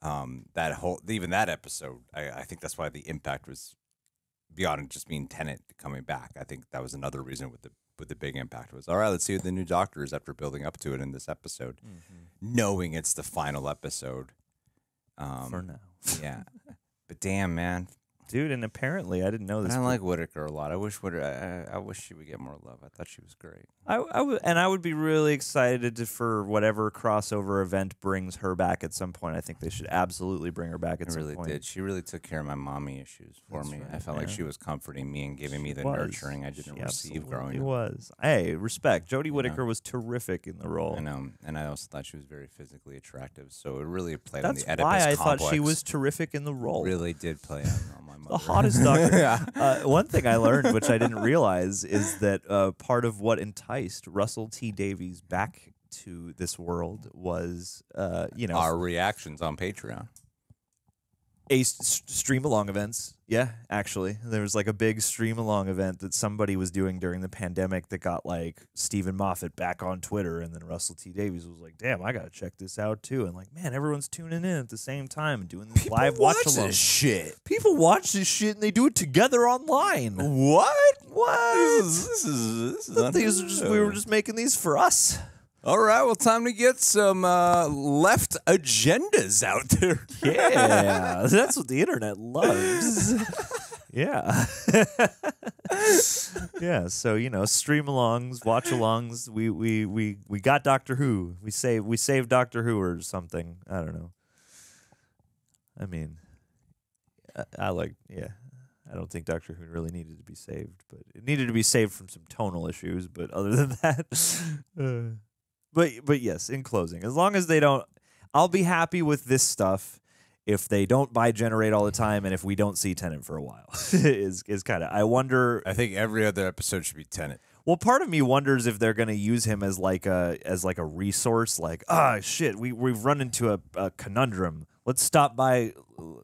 Um, that whole, even that episode, I, I think that's why the impact was beyond just being Tennant coming back. I think that was another reason with the with the big impact was all right. Let's see what the new Doctor is after building up to it in this episode, knowing it's the final episode. Um, for now, yeah, but damn, man, dude. And apparently, I didn't know this. I like Whittaker a lot. I wish Whittaker. I, I wish she would get more love. I thought she was great. I, I would, and I would be really excited to, for whatever crossover event brings her back at some point. I think they should absolutely bring her back at I some really point. did. She really took care of my mommy issues for That's me. I right, felt like she was comforting me and giving me the Was. nurturing I didn't She receive growing up. was. Hey, respect. Jodie? Whittaker was terrific in the role. I know, and I also thought she was very physically attractive. So it really played That's on the Oedipus why I complex. thought she was terrific in the role. really did play on, on my. The hottest doctor. yeah. uh, one thing I learned, which I didn't realize, is that uh, part of what enticed Russell T Davies back to this world was, uh, you know, Our reactions on Patreon. A stream along events. Yeah, actually, there was like a big stream along event that somebody was doing during the pandemic that got like Steven Moffat back on Twitter, and then Russell T Davies was like, "Damn, I gotta check this out too." And like, man, everyone's tuning in at the same time and doing this live watch along. shit. People watch this shit and they do it together online. What? What? This is this is this is these are just we were just making these for us. All right, well, time to get some uh, left agendas out there. Yeah, that's what the internet loves. yeah, yeah. So you know, stream alongs, watch alongs. We we we we got Doctor Who. We saved we saved Doctor Who or something. I don't know. I mean, I, I like yeah. I don't think Doctor Who really needed to be saved, but it needed to be saved from some tonal issues. But other than that, uh, but but yes, in closing, as long as they don't, I'll be happy with this stuff if they don't bi generate all the time and if we don't see Tennant for a while. is is kind of I wonder. I think every other episode should be Tennant. Well, part of me wonders if they're going to use him as like a as like a resource. Like ah shit, we we've run into a, a conundrum. Let's stop by,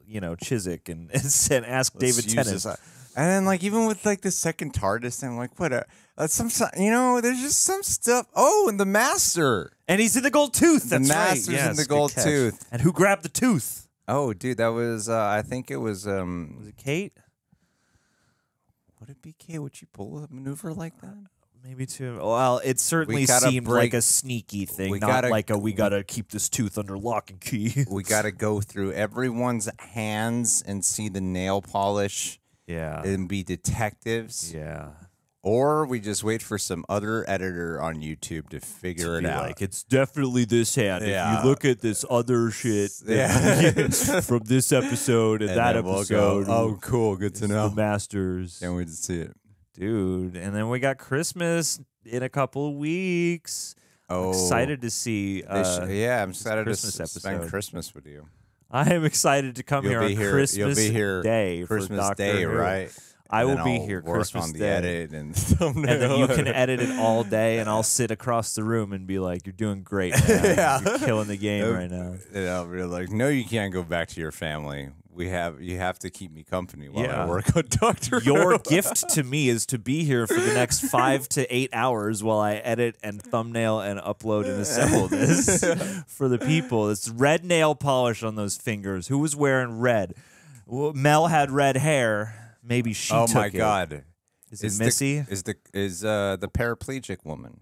you know, Chiswick and and ask Let's David Tennant. And then, like, even with like the second TARDIS, I'm like, what? A, uh, some, you know, there's just some stuff. Oh, and the Master. And he's in the gold tooth. The That's right. master's in the gold tooth. And who grabbed the tooth? Oh, dude, that was. Uh, I think it was. Was um it Kate? Would it be Kate? Would you pull a maneuver like that? Maybe too. Well, it certainly gotta seemed break- like a sneaky thing, we not gotta- like a we gotta keep this tooth under lock and key. We got to go through everyone's hands and see the nail polish yeah. and be detectives, yeah. or we just wait for some other editor on YouTube to figure it out. Like it's definitely this hand. Yeah. If you look at this other shit Yeah. from this episode and, And that then we'll go, episode, oh, cool, good to the know. Masters, Can't wait to see it. dude. And then we got Christmas in a couple of weeks. Oh, Excited to see. Uh, yeah, I'm excited Christmas to spend episode. Christmas with you. I am excited to come You'll here on here. Christmas you'll be here Day Christmas Day, Who. right? I will be I'll here Christmas the Day. and and then you can edit it all day, and I'll sit across the room and be like, "You're doing great, man. Yeah. You're killing the game right now." And I'll be like, no, you can't go back to your family. We have you have to keep me company while Yeah. I work on Doctor. Your Who." gift to me is to be here for the next five to eight hours while I edit and thumbnail and upload and assemble this for the people. It's red nail polish on those fingers. Who was wearing red? Well, Mel had red hair. Maybe she. oh my it. God! Is it Is Missy? The, is the is uh the paraplegic woman?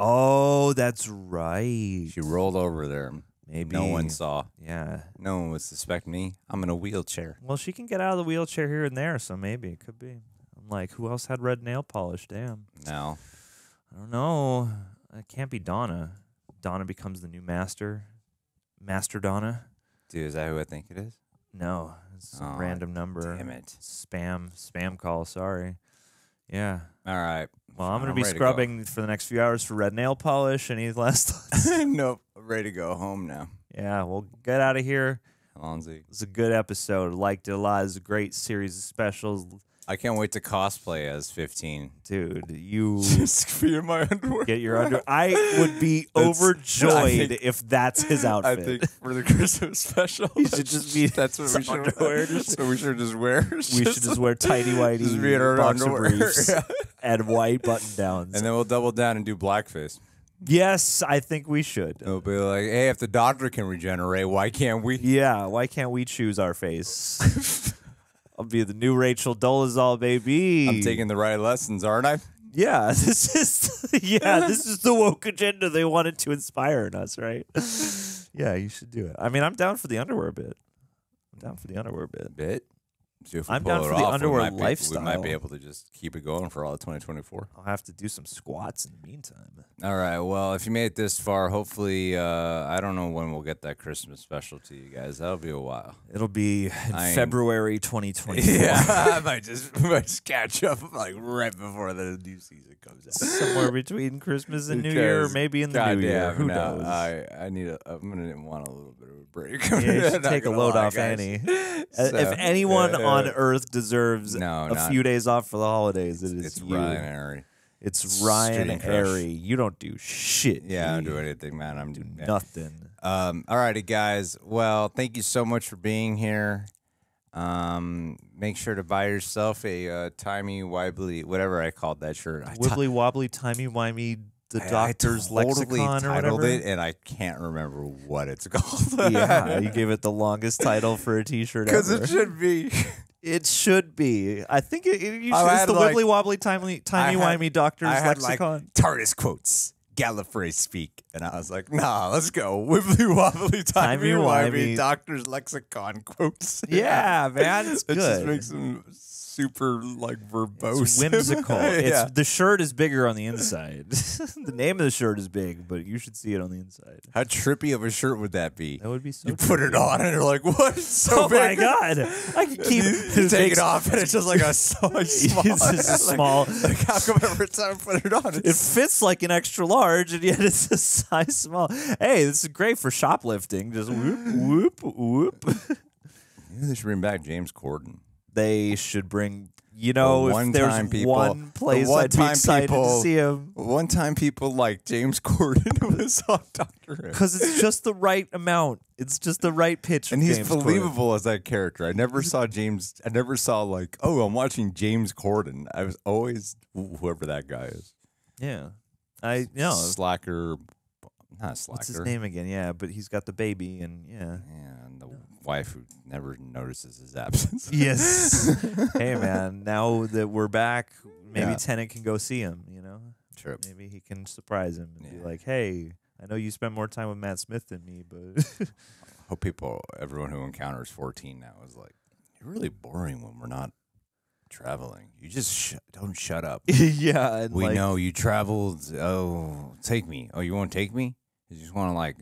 oh, that's right. She rolled over there. Maybe No one saw. Yeah. No one would suspect me. I'm in a wheelchair. Well, she can get out of the wheelchair here and there, so maybe it could be. I'm like, who else had red nail polish? Damn. No. I don't know. It can't be Donna. Donna becomes the new master. Master Donna? Dude, is that who I think it is? No, it's a Oh, random number. Damn it. Spam, spam call. Sorry. Yeah. All right. Well, I'm gonna be ready to go. scrubbing for the next few hours for red nail polish. Any last thoughts? nope. I'm ready to go home now. yeah, we'll get out of here. Allons-y. It was a good episode. Liked it a lot. It was a great series of specials. I can't wait to cosplay as 15. Dude, you Just in my underwear. get your under. I would be That's- overjoyed think- if that's his outfit. I outfit. think for the Christmas special, You should just be that's what we some should underwear. That's what we should just wear. we should just wear tidy whitey just be in our boxer underwear. briefs Yeah. and white button downs. and then we'll double down and do blackface. yes, I think we should. It'll be like, hey, if the doctor can regenerate, why can't we? Yeah, why can't we choose our face? I'll be the new Rachel Dolezal, baby. I'm taking the right lessons, aren't I? Yeah, this is yeah, this is the woke agenda they wanted to inspire in us, right? yeah, you should do it. I mean, I'm down for the underwear bit. I'm down for the underwear bit. Bit. See if we I'm pull down it for the off, we underwear might be- We might be able to just keep it going for all of 2024. I'll have to do some squats in the meantime. All right. Well, if you made it this far, hopefully, uh, I don't know when we'll get that Christmas special to you guys. That'll be a while. It'll be in I am- February 2024. I might just, might just catch up like right before the new season comes out. Somewhere between Christmas and New Year, or maybe in the God New Year. Who no, knows? I, I need a. I'm gonna want a little bit of a break. yeah, you should take a load lie, off guys. Annie. Uh, So, if anyone uh, on uh, Earth deserves No, a not- few days off for the holidays, it is it's you. It's Ryan Student crush. Airy. You don't do shit. Yeah, I don't do anything, man. I'm Do yeah. nothing. Um, all righty, guys. Well, thank you so much for being here. Um, make sure to buy yourself a uh, timey wibbly, whatever I called that shirt. I Wibbly wobbly, timey wimey, the I- I doctor's totally lexicon or titled whatever. it, and I can't remember what it's called. yeah, you gave it the longest title for a T-shirt because it should be. It should be. I think it, it, you should, it's the like- wibbly wobbly, timey, timey had- wimey doctor's I had like lexicon. TARDIS quotes. Gallifrey speak, and I was like, "Nah, let's go wibbly wobbly timey wimey doctor's lexicon quotes." yeah, man, it's it just good. makes them super like verbose, It's whimsical. yeah. It's the shirt is bigger on the inside. the name of the shirt is big, but you should see it on the inside. How trippy of a shirt would that be? That would be so. you put it on, and you're like, "What? It's so oh big." my god! I can keep You take it off, and it's just like a so small. It's just like- small- Like, how come every time I put it on, It fits like an extra large, and yet it's a size small. Hey, this is great for shoplifting. Just whoop, whoop, whoop. Maybe they should bring back James Corden. They should bring. You know, one if there's time people- one place one I'd be time excited people- to see him. One time, people like James Corden was on Doctor Who. Because it's just the right amount. It's just the right pitch. And he's James Corden. believable as that character. I never saw James. I never saw like, oh, I'm watching James Corden. I was always whoever that guy is. Yeah, I know. slacker, not slacker. What's his name again? Yeah, but he's got the baby, and yeah. Yeah, wife who never notices his absence. Yes. hey, man. Now that we're back, maybe Yeah. Tennant can go see him. You know, True. maybe he can surprise him and Yeah. be like, "Hey, I know you spend more time with Matt Smith than me, but Hope people, everyone who encounters 14 now is like, you're really boring when we're not traveling. You just sh- don't shut up. yeah." And we like, know you traveled. Oh, take me. Oh, you won't take me? You just want to like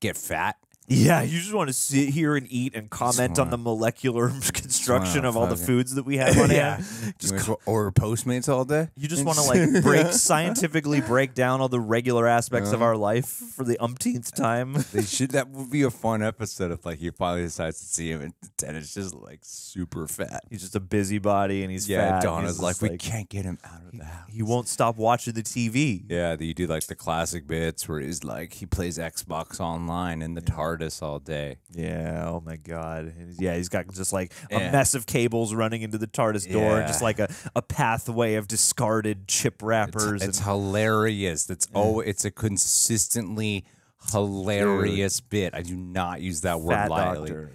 get fat? Yeah, you just want to sit here and eat and comment on the molecular construction of all the foods that we have on yeah. hand. Just Just order Postmates all day. You just want to like break scientifically break down all the regular aspects of uh-huh. our life for the umpteenth time. They should. That would be a fun episode if like he finally decides to see him and, and it's just like super fat. He's just a busybody and he's Yeah, fat. and Donna's he's like, we can't get him out of the house. He won't stop watching the TV. Yeah, that you do like the classic bits where he's like he plays Xbox online in the TARDIS all day. Yeah. Oh my God. Yeah. He's got just like a Yeah. mess of cables running into the TARDIS door, and just like a, a pathway of discarded chip wrappers. it's and, hilarious. That's oh, it's a consistently hilarious bit. I do not use that word fat lightly. doctor.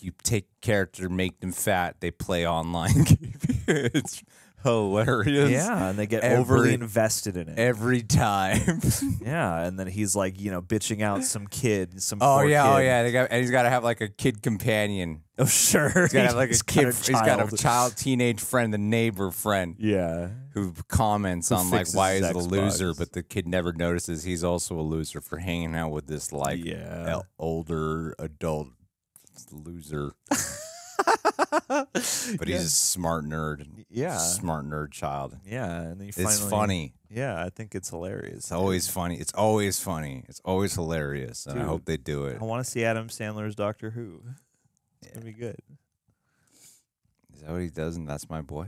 You take character, make them fat. They play online. it's hilarious. Yeah, and they get overly invested in it. every time. yeah, and then he's like, you know, bitching out some kid, some oh poor yeah, oh yeah. They got, and he's got to have like a kid companion. Oh sure, He's got to have like a He's kid. got He's got a child. teenage friend, the neighbor friend. Yeah, who comments Who on like why is he's a loser, but the kid never notices he's also a loser for hanging out with this like Yeah. older adult loser. but he's a smart nerd. Yeah. smart nerd child. yeah, and then you It's funny. Yeah, I think it's hilarious. It's always funny. It's always funny. It's always hilarious, and I hope they do it. I want to see Adam Sandler's Doctor Who. It's gonna be good. Is that what he does? And that's my boy.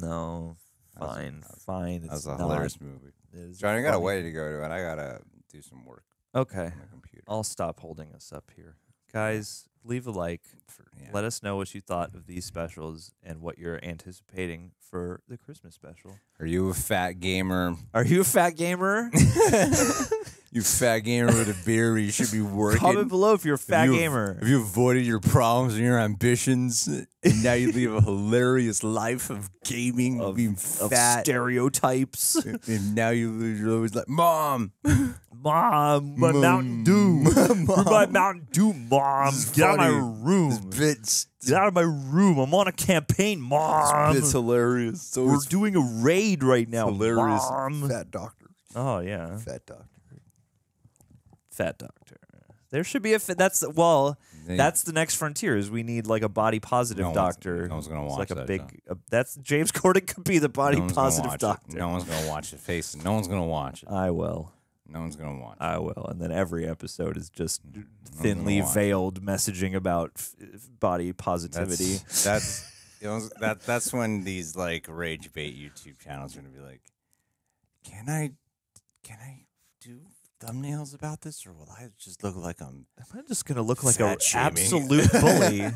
No, fine, was- fine. That was a hilarious movie. It Johnny, I got a way to go to, and I gotta do some work Okay, on my computer. I'll stop holding us up here, guys. Leave a like. For, yeah. Let us know what you thought of these specials and what you're anticipating for the Christmas special. Are you a fat gamer? Are you a fat gamer? You fat gamer with a beard, you should be working. Comment below if you're a fat you- gamer. Have you avoided your problems and your ambitions, and now you live a hilarious life of gaming, Of- being of fat, stereotypes. and now you you're always like, "Mom, Mom, my Mom. Mountain Dew. my Mountain Dew, Mom. This Get out of my funny. room. bitch, Get out of my room. I'm on a campaign, Mom. it's hilarious. So We're doing a raid right now, hilarious. Mom. Fat doctor, Oh yeah, fat doctor. Fat doctor. There should be a fit. That's well. They- That's the next frontier. Is we need like a body positive No doctor. no one's gonna watch like a that, big. A, that's James Corden could be the body No positive watch it. doctor. No one's gonna watch it. Face. No one's gonna watch it. I will. No one's gonna watch it. I will. And then every episode is just thinly veiled messaging about body positivity. That's that's, you know, that that's when these like rage bait YouTube channels are gonna be like, can I can I do thumbnails about this, or will I just look like I'm Am I just gonna look like a absolute bully?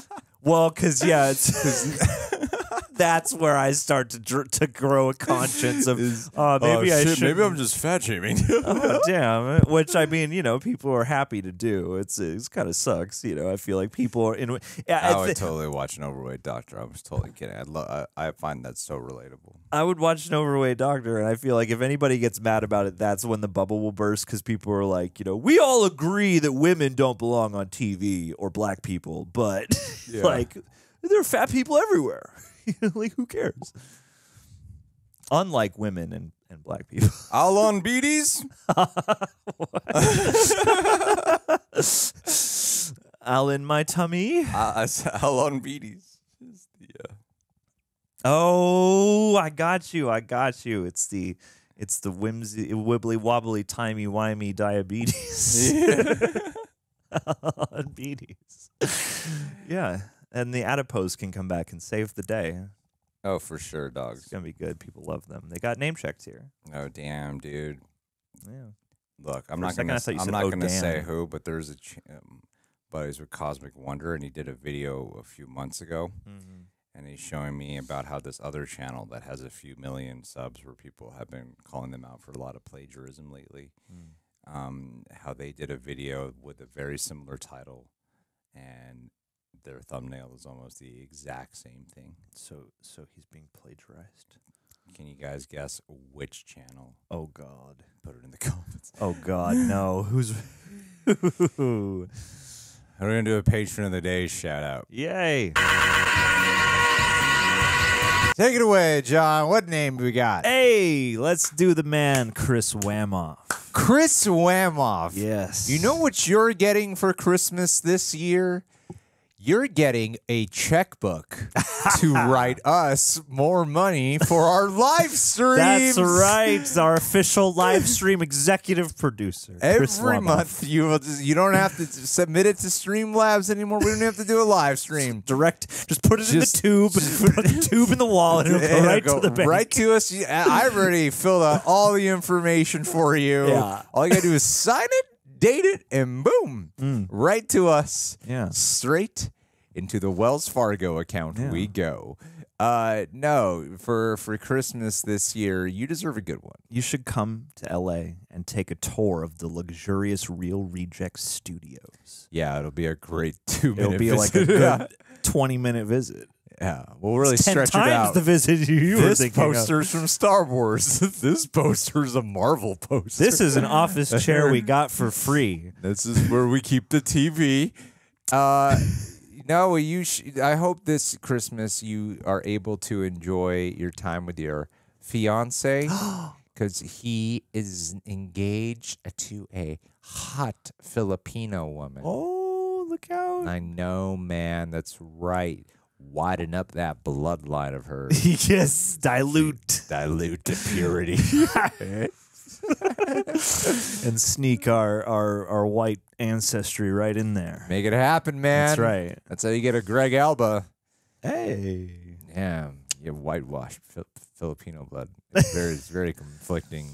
well, because yeah, it's that's where I start to dr- to grow a conscience of uh, maybe I should. maybe I'm just fat shaming. Oh damn! Which I mean, you know, people are happy to do. It's it's kind of sucks. You know, I feel like people are in. Yeah, I I, would thi- totally watch an overweight doctor. I was totally kidding. I, lo- I I find that so relatable. I would watch an overweight doctor, and I feel like if anybody gets mad about it, that's when the bubble will burst because people are like, you know, we all agree that women don't belong on TV or black people, but Yeah. Like there are fat people everywhere. You know, like who cares? Unlike women and, and black people. All on beaties. All in my tummy. Uh, all on beaties. Is the, uh, Oh, I got you. I got you. It's the it's the whimsy wibbly wobbly timey wimey diabetes. diabetes. yeah. And the adipose can come back and save the day. oh, for sure, dogs. It's gonna be good. People love them. They got name checked here. Oh, damn, dude. Yeah. Look, I'm For not gonna. I thought you I'm said, not "Oh, gonna say who, but there's a ch- um, buddies with Cosmic Wonder, and he did a video a few months ago, Mm-hmm. and he's showing me about how this other channel that has a few million subs, where people have been calling them out for a lot of plagiarism lately, Mm. um, how they did a video with a very similar title, and their thumbnail is almost the exact same thing. So so he's being plagiarized. Can you guys guess which channel? Oh God. Put it in the comments. Oh God. no. Who's We're gonna do a patron of the day shout out. Yay. Take it away, John. What name do we got? Hey, let's do the man, Chris Wamoff. Chris Wamoff. Yes. You know what you're getting for Christmas this year? You're getting a checkbook to write us more money for our live streams. That's right. Our official live stream executive producer. Every month, you will just, you don't have to submit it to Streamlabs anymore. We don't have to do a live stream. Direct. Just put it Just- in the tube. Put the tube in the wall, and it'll go It'll right go to the bank. right to us. I- I've already filled out all the information for you. Yeah. All you gotta do is sign it, date it, and boom, right to us. Mm. Yeah. straight into the Wells Fargo account Yeah. we go. Uh, no, for for Christmas this year, you deserve a good one. You should come to LA and take a tour of the luxurious Reel Rejects studios. Yeah, it'll be a great two minute. It'll be like a good 20 minute visit. Yeah, we'll really Ten stretch times it out. the visit you were this of. poster's from Star Wars. this poster's a Marvel poster. This is an office chair we got for free. This is where we keep the TV. Uh, no, you. Sh- I hope this Christmas you are able to enjoy your time with your fiance because he is engaged to a hot Filipino woman. Oh, look out. I know, man. That's right. Widen up that bloodline of hers. yes, dilute Dilute to purity. and sneak our, our, our white ancestry right in there. Make it happen, man. That's right. That's how you get a Greg Alba. Hey. Yeah, you have whitewashed Fil- Filipino blood. It's very, it's very conflicting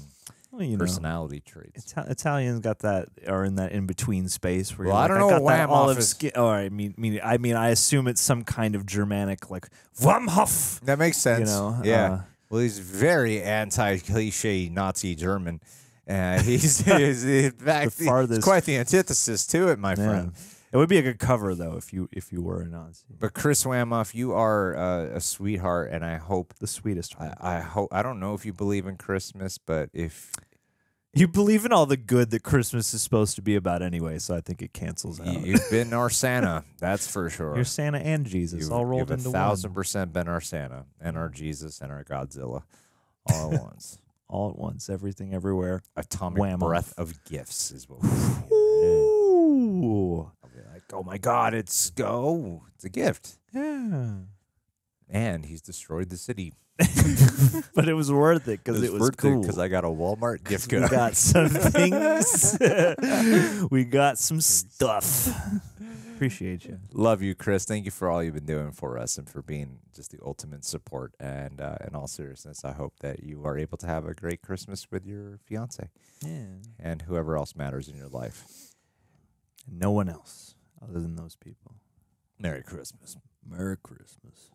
Well, you know, personality traits. Ita- Italians got that are in that in between space where Well, you're I like, don't know got what that Wham off olive is. skin. Oh, I mean, mean, I mean, I assume it's some kind of Germanic, like Wamhoff. That makes sense. know, yeah. uh, well, he's very anti-cliche Nazi German. Uh, he's, he's in fact The he's farthest- quite the antithesis to it, my Yeah. friend. It would be a good cover though if you if you were a Nazi. But Chris Wamoff, you are uh, a sweetheart, and I hope. The sweetest. I, I hope. I don't know if you believe in Christmas, but if you believe in all the good that Christmas is supposed to be about anyway, so I think it cancels out. you, you've been our Santa, that's for sure. You're Santa and Jesus You've, all rolled you've into a thousand one, percent been our Santa and our Jesus and our Godzilla all at once. all at once, everything everywhere. Atomic Wham breath off. of gifts is what. Ooh, I'll be like, oh my God, it's go, it's a gift. yeah. And he's destroyed the city. but it was worth it because it was cool. because I got a Walmart gift card. we got some things. we got some stuff. Appreciate you. Love you, Chris. Thank you for all you've been doing for us and for being just the ultimate support. And uh, in all seriousness, I hope that you are able to have a great Christmas with your fiance Yeah. and whoever else matters in your life. And no one else other than those people. Merry Christmas. Merry Christmas.